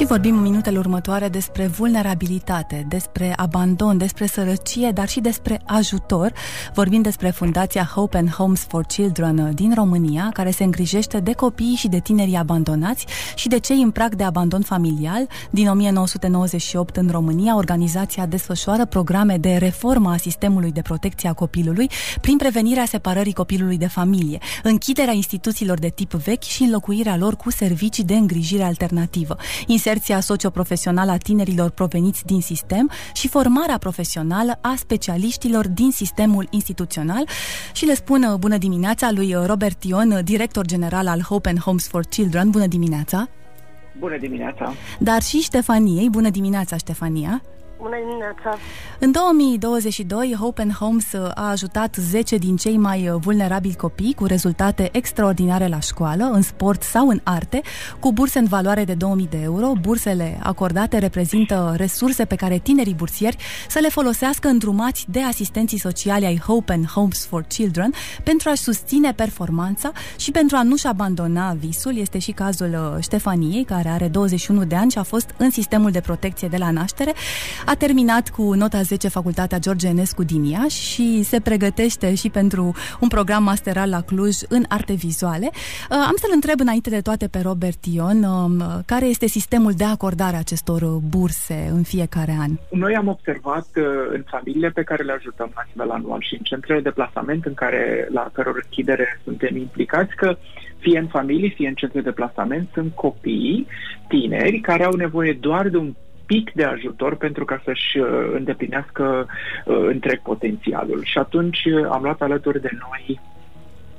Și vorbim în minutele următoare despre vulnerabilitate, despre abandon, despre sărăcie, dar și despre ajutor. Vorbim despre Fundația Hope and Homes for Children din România, care se îngrijește de copii și de tinerii abandonați și de cei în prag de abandon familial. Din 1998 în România, organizația desfășoară programe de reformă a sistemului de protecție a copilului prin prevenirea separării copilului de familie, închiderea instituțiilor de tip vechi și înlocuirea lor cu servicii de îngrijire alternativă inserția socioprofesională a tinerilor proveniți din sistem și formarea profesională a specialiștilor din sistemul instituțional și le spun uh, bună dimineața lui uh, Robert Ion, uh, director general al Hope and Homes for Children. Bună dimineața! Bună dimineața! Dar și Ștefaniei. Bună dimineața, Ștefania! Bună dimineața! În 2022, Hope and Homes a ajutat 10 din cei mai vulnerabili copii cu rezultate extraordinare la școală, în sport sau în arte, cu burse în valoare de 2000 de euro. Bursele acordate reprezintă resurse pe care tinerii bursieri să le folosească îndrumați de asistenții sociali ai Hope and Homes for Children pentru a-și susține performanța și pentru a nu-și abandona visul. Este și cazul uh, Ștefaniei, care are 21 de ani și a fost în sistemul de protecție de la naștere. A terminat cu nota 10 facultatea George Enescu din Iași și se pregătește și pentru un program masteral la Cluj în arte vizuale. Uh, am să-l întreb înainte de toate pe Robert Ion, um, care este sistemul de acordare a acestor burse în fiecare an? Noi am observat uh, în familiile pe care le ajutăm la nivel anual și în centrele de plasament în care, la căror închidere suntem implicați că fie în familii, fie în centre de plasament, sunt copii tineri care au nevoie doar de un pic de ajutor pentru ca să-și uh, îndeplinească uh, întreg potențialul. Și atunci uh, am luat alături de noi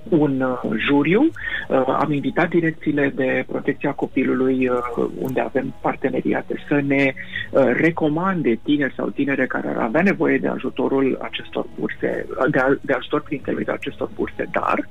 un uh, juriu. Uh, am invitat direcțiile de protecție a copilului uh, unde avem parteneriate să ne uh, recomande tineri sau tinere care ar avea nevoie de ajutorul acestor burse, de, de ajutor prin intermediul acestor burse, dar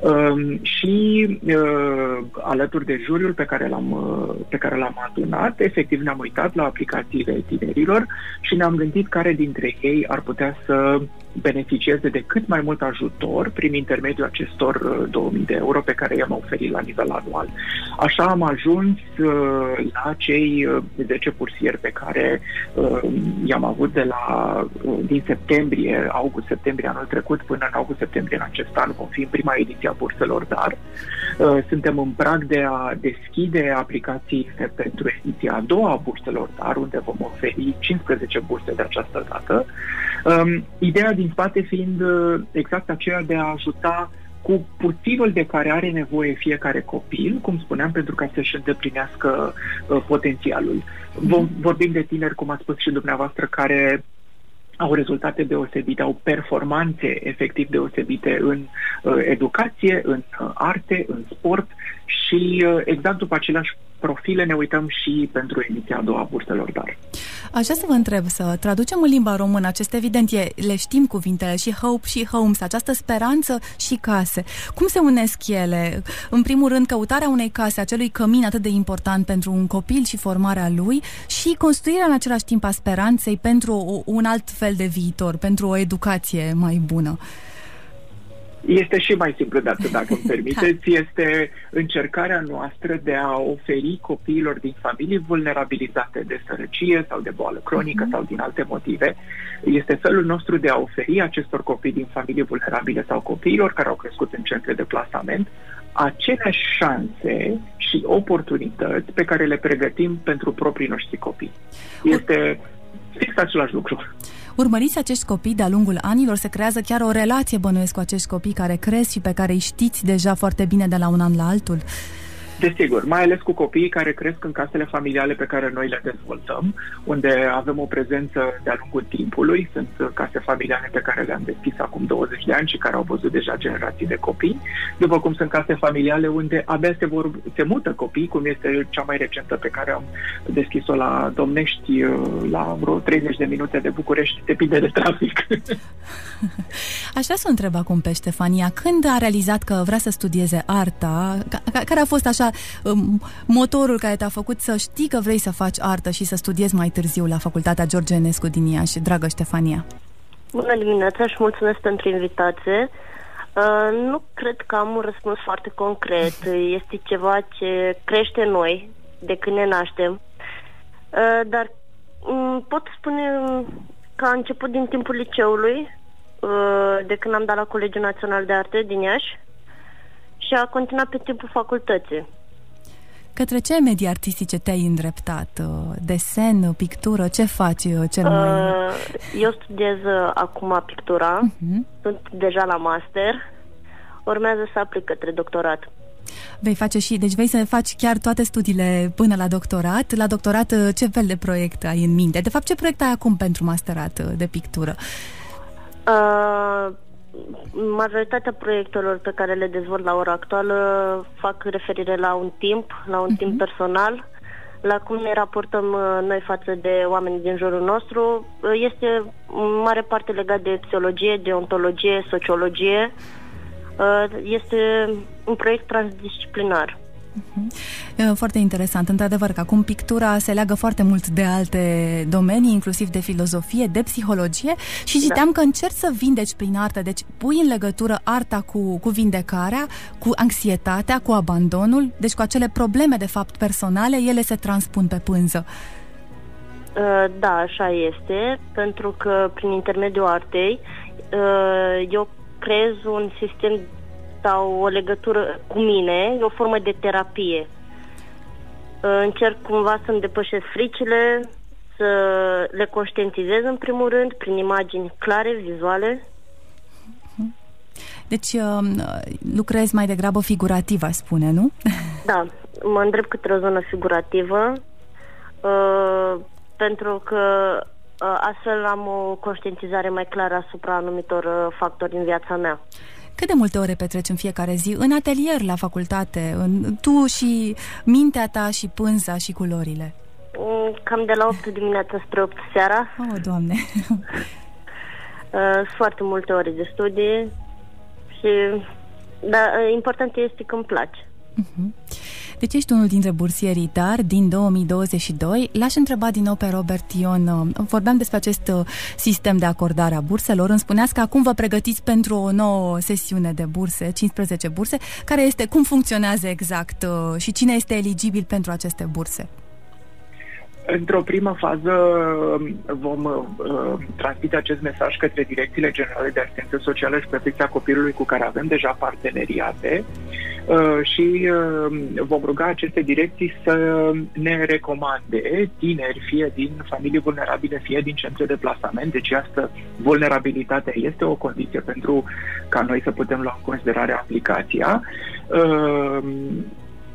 uh, Um, și uh, alături de juriul pe care l-am, uh, pe care l-am adunat, efectiv ne-am uitat la aplicațiile tinerilor și ne-am gândit care dintre ei ar putea să beneficieze de cât mai mult ajutor prin intermediul acestor uh, 2000 de euro pe care i-am oferit la nivel anual. Așa am ajuns uh, la cei uh, 10 bursieri pe care uh, i-am avut de la uh, din septembrie, august-septembrie anul trecut până în august-septembrie în acest an. Vom fi în prima ediție a burselor, dar uh, suntem în prag de a deschide aplicații pentru ediția a doua a burselor, dar unde vom oferi 15 burse de această dată. Um, ideea din spate fiind uh, exact aceea de a ajuta cu puținul de care are nevoie fiecare copil, cum spuneam, pentru ca să-și îndeplinească uh, potențialul. Vom, vorbim de tineri, cum a spus și dumneavoastră, care au rezultate deosebite, au performanțe efectiv deosebite în uh, educație, în uh, arte, în sport și uh, exact după aceleași profile ne uităm și pentru ediția a doua burselor dar. Așa să vă întreb, să traducem în limba română acest evident, e, le știm cuvintele și hope și homes, această speranță și case. Cum se unesc ele? În primul rând, căutarea unei case, acelui cămin atât de important pentru un copil și formarea lui și construirea în același timp a speranței pentru un alt fel de viitor, pentru o educație mai bună. Este și mai simplu de atât, dacă îmi permiteți. Este încercarea noastră de a oferi copiilor din familii vulnerabilizate de sărăcie sau de boală cronică uh-huh. sau din alte motive. Este felul nostru de a oferi acestor copii din familii vulnerabile sau copiilor care au crescut în centre de plasament aceleași șanse și oportunități pe care le pregătim pentru proprii noștri copii. Este fix același lucru urmăriți acești copii de-a lungul anilor, se creează chiar o relație bănuiesc cu acești copii care cresc și pe care îi știți deja foarte bine de la un an la altul. Desigur, mai ales cu copiii care cresc în casele familiale pe care noi le dezvoltăm, unde avem o prezență de-a lungul timpului. Sunt case familiale pe care le-am deschis acum 20 de ani și care au văzut deja generații de copii, după cum sunt case familiale unde abia se, vor, se mută copii, cum este cea mai recentă pe care am deschis-o la Domnești, la vreo 30 de minute de București, depinde de trafic. Aș vrea să o întreb acum pe Ștefania, când a realizat că vrea să studieze arta, care a fost așa Um, motorul care te-a făcut să știi că vrei să faci artă și să studiezi mai târziu la Facultatea George Enescu din Iași. Dragă Ștefania! Bună dimineața și mulțumesc pentru invitație. Uh, nu cred că am un răspuns foarte concret. Este ceva ce crește noi de când ne naștem Uh, dar um, pot spune că a început din timpul liceului, uh, de când am dat la Colegiul Național de Arte din Iași și a continuat pe timpul facultății. Către ce medii artistice te-ai îndreptat? Uh, desen, pictură? Ce faci uh, cel mai... Uh, eu studiez acum pictura, uh-huh. sunt deja la master, urmează să aplic către doctorat. Vei face și, deci vei să faci chiar toate studiile până la doctorat. La doctorat ce fel de proiect ai în minte? De fapt, ce proiect ai acum pentru masterat de pictură? Uh, majoritatea proiectelor pe care le dezvolt la ora actuală fac referire la un timp, la un uh-huh. timp personal, la cum ne raportăm uh, noi față de oamenii din jurul nostru. Uh, este în mare parte legat de psihologie, de ontologie, sociologie. Uh, este un proiect transdisciplinar. Uh-huh. Foarte interesant. Într-adevăr că acum pictura se leagă foarte mult de alte domenii, inclusiv de filozofie, de psihologie și citeam da. că încerci să vindeci prin artă. Deci pui în legătură arta cu, cu vindecarea, cu anxietatea, cu abandonul, deci cu acele probleme de fapt personale, ele se transpun pe pânză. Uh, da, așa este, pentru că prin intermediul artei uh, eu creez un sistem sau o legătură cu mine, e o formă de terapie. Uh, încerc cumva să-mi depășesc fricile, să le conștientizez în primul rând prin imagini clare, vizuale. Deci um, lucrezi mai degrabă figurativ, aș spune, nu? Da, mă îndrept către o zonă figurativă uh, pentru că uh, astfel am o conștientizare mai clară asupra anumitor factori în viața mea. Cât de multe ore petreci în fiecare zi în atelier, la facultate, în, tu și mintea ta și pânza și culorile? Mm, cam de la 8 dimineața spre 8 seara. Oh, Doamne! Uh, foarte multe ore de studii și da, important este că îmi place. Uh-huh. Deci ești unul dintre bursierii dar din 2022. L-aș întreba din nou pe Robert Ion. Uh, vorbeam despre acest uh, sistem de acordare a burselor. Îmi spuneați că acum vă pregătiți pentru o nouă sesiune de burse, 15 burse. Care este, cum funcționează exact uh, și cine este eligibil pentru aceste burse? Într-o primă fază vom uh, transmite acest mesaj către direcțiile generale de asistență socială și protecția copilului cu care avem deja parteneriate uh, și uh, vom ruga aceste direcții să ne recomande tineri, fie din familii vulnerabile, fie din centre de plasament. Deci asta vulnerabilitatea este o condiție pentru ca noi să putem lua în considerare aplicația.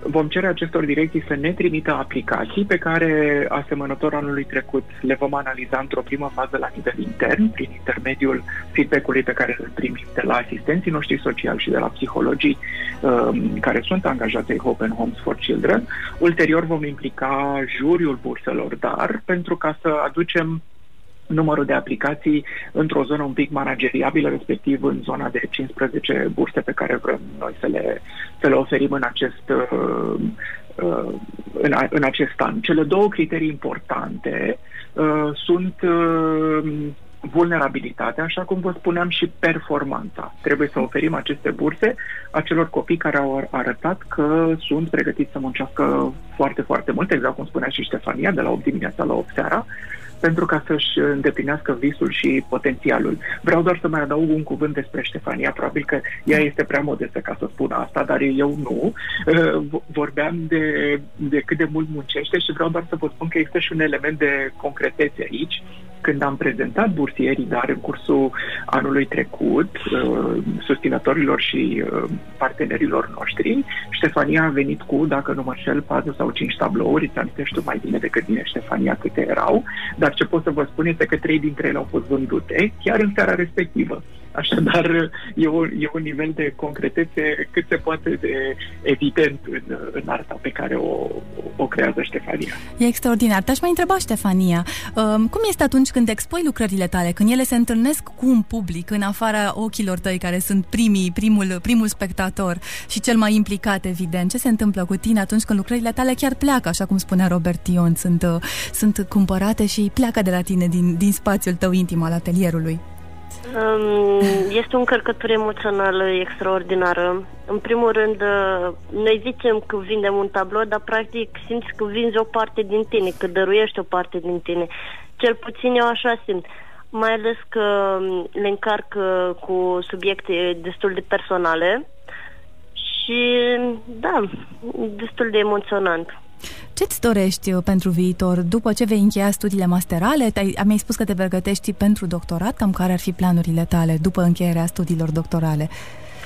Uh, vom cere acestor direcții să ne trimită aplicații pe care, asemănător anului trecut, le vom analiza într-o primă fază la nivel intern, prin intermediul feedback-ului pe care îl primim de la asistenții noștri sociali și de la psihologii um, care sunt angajați ai Hope and Homes for Children. Ulterior vom implica juriul burselor, dar pentru ca să aducem numărul de aplicații într-o zonă un pic manageriabilă, respectiv în zona de 15 burse pe care vrem noi să le, să le oferim în acest, uh, uh, în, a, în acest an. Cele două criterii importante uh, sunt vulnerabilitatea, așa cum vă spuneam, și performanța. Trebuie să oferim aceste burse acelor copii care au arătat că sunt pregătiți să muncească foarte, foarte mult, exact cum spunea și Ștefania, de la 8 dimineața la 8 seara, pentru ca să-și îndeplinească visul și potențialul. Vreau doar să mai adaug un cuvânt despre Ștefania, probabil că ea este prea modestă ca să spun asta, dar eu nu. Uh, vorbeam de, de cât de mult muncește și vreau doar să vă spun că există și un element de concretețe aici. Când am prezentat bursierii, dar în cursul anului trecut, uh, susținătorilor și uh, partenerilor noștri, Ștefania a venit cu, dacă nu mă înșel, 4 sau 5 tablouri, îți amintești tu mai bine decât mine, Ștefania, câte erau, dar ce pot să vă spun este că trei dintre ele au fost vândute chiar în seara respectivă. Așadar, e, o, e un nivel de concretețe cât se poate de evident în, în arta pe care o, o creează Ștefania. E extraordinar. Te-aș mai întreba, Ștefania, um, cum este atunci când expui lucrările tale, când ele se întâlnesc cu un public în afara ochilor tăi, care sunt primii, primul, primul spectator și cel mai implicat, evident? Ce se întâmplă cu tine atunci când lucrările tale chiar pleacă, așa cum spunea Robert Ion, sunt, uh, sunt cumpărate și pleacă de la tine din, din spațiul tău intim al atelierului? Um, este o încărcătură emoțională extraordinară. În primul rând, uh, noi zicem că vindem un tablou, dar practic simți că vinzi o parte din tine, că dăruiești o parte din tine. Cel puțin eu așa simt. Mai ales că um, le încarc cu subiecte destul de personale și, da, destul de emoționant. Ce-ți dorești uh, pentru viitor? După ce vei încheia studiile masterale, mi-ai spus că te pregătești pentru doctorat, cam care ar fi planurile tale după încheierea studiilor doctorale?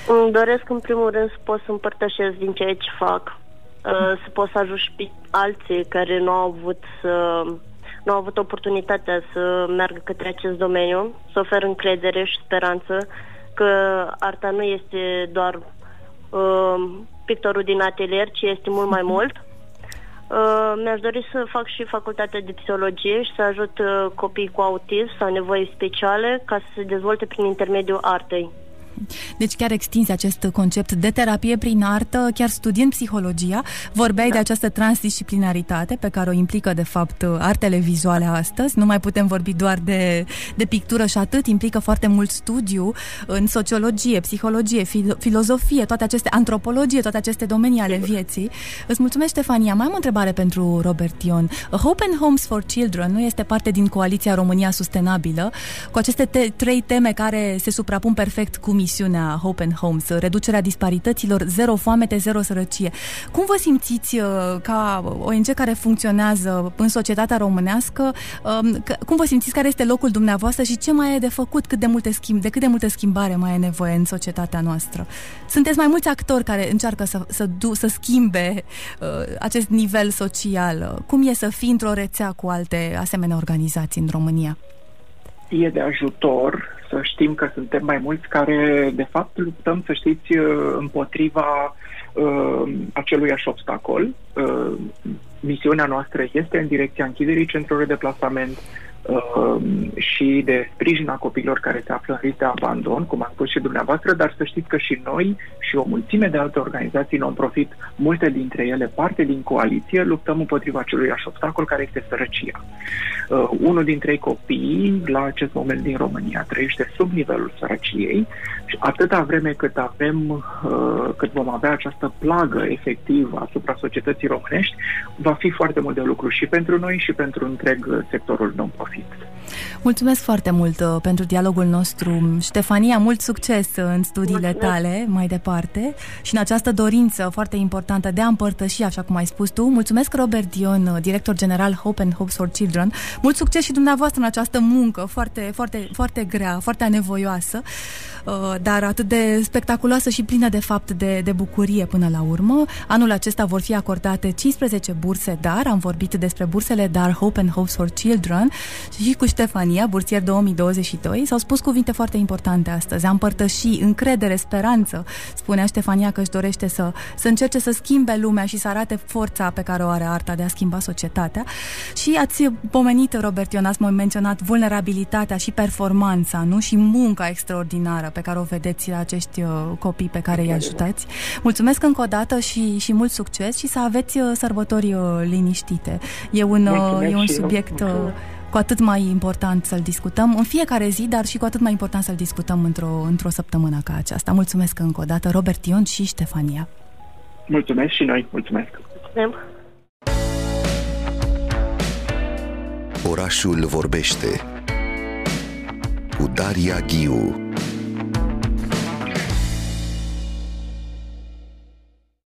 Îmi doresc în primul rând să pot să împărtășesc din ceea ce fac, uh, să pot să ajut și pe alții care nu au avut să nu au avut oportunitatea să meargă către acest domeniu, să ofer încredere și speranță că arta nu este doar uh, pictorul din atelier, ci este mult mai mult Uh, mi-aș dori să fac și facultatea de psihologie și să ajut uh, copii cu autism sau nevoi speciale ca să se dezvolte prin intermediul artei. Deci chiar extinzi acest concept de terapie prin artă, chiar studiind psihologia, vorbeai da. de această transdisciplinaritate pe care o implică de fapt artele vizuale astăzi. Nu mai putem vorbi doar de, de pictură și atât, implică foarte mult studiu în sociologie, psihologie, fil- filozofie, toate aceste, antropologie, toate aceste domenii ale vieții. Îți mulțumesc, Stefania. Mai am o întrebare pentru Robert Ion. Hope and Homes for Children nu este parte din Coaliția România Sustenabilă, cu aceste te- trei teme care se suprapun perfect cu misiunea Hope and Homes, reducerea disparităților, zero foamete, zero sărăcie. Cum vă simțiți uh, ca ONG care funcționează în societatea românească? Um, cum vă simțiți care este locul dumneavoastră și ce mai e de făcut, cât de multe schimb, de cât de multe schimbare mai e nevoie în societatea noastră? Sunteți mai mulți actori care încearcă să, să, du, să schimbe uh, acest nivel social. Cum e să fii într-o rețea cu alte asemenea organizații în România? E de ajutor să știm că suntem mai mulți care, de fapt, luptăm, să știți, uh, împotriva uh, aceluiași obstacol. Uh, misiunea noastră este în direcția închiderii centrului de plasament, Um, și de sprijin a copiilor care se află în risc de abandon, cum am spus și dumneavoastră, dar să știți că și noi și o mulțime de alte organizații non-profit, multe dintre ele parte din coaliție, luptăm împotriva acelui așa obstacol care este sărăcia. Uh, unul din trei copii la acest moment din România trăiește sub nivelul sărăciei și atâta vreme cât avem, uh, cât vom avea această plagă efectivă asupra societății românești, va fi foarte mult de lucru și pentru noi și pentru întreg sectorul non-profit profit. Mulțumesc foarte mult uh, pentru dialogul nostru. Ștefania, mult succes în studiile Mulțumesc. tale mai departe și în această dorință foarte importantă de a împărtăși, așa cum ai spus tu. Mulțumesc, Robert Dion, uh, director general Hope and Hopes for Children. Mult succes și dumneavoastră în această muncă foarte, foarte, foarte grea, foarte anevoioasă. Uh, dar atât de spectaculoasă și plină de fapt de, de bucurie până la urmă. Anul acesta vor fi acordate 15 burse DAR, am vorbit despre bursele DAR Hope and Hopes for Children și cu Ștefania, bursier 2022, s-au spus cuvinte foarte importante astăzi. A împărtăși încredere, speranță, spunea Ștefania că își dorește să, să încerce să schimbe lumea și să arate forța pe care o are arta de a schimba societatea. Și ați pomenit, Robert Ion, ați menționat vulnerabilitatea și performanța, nu? Și munca extraordinară pe care o vedeți la acești uh, copii pe care îi ajutați. Mulțumesc încă o dată și, și mult succes și să aveți uh, sărbători uh, liniștite. E un, e un subiect cu atât mai important să-l discutăm în fiecare zi, dar și cu atât mai important să-l discutăm într-o, într-o săptămână ca aceasta. Mulțumesc încă o dată, Robert Ion și Ștefania. Mulțumesc și noi, mulțumesc. Mulțumim. Orașul vorbește cu Daria Ghiu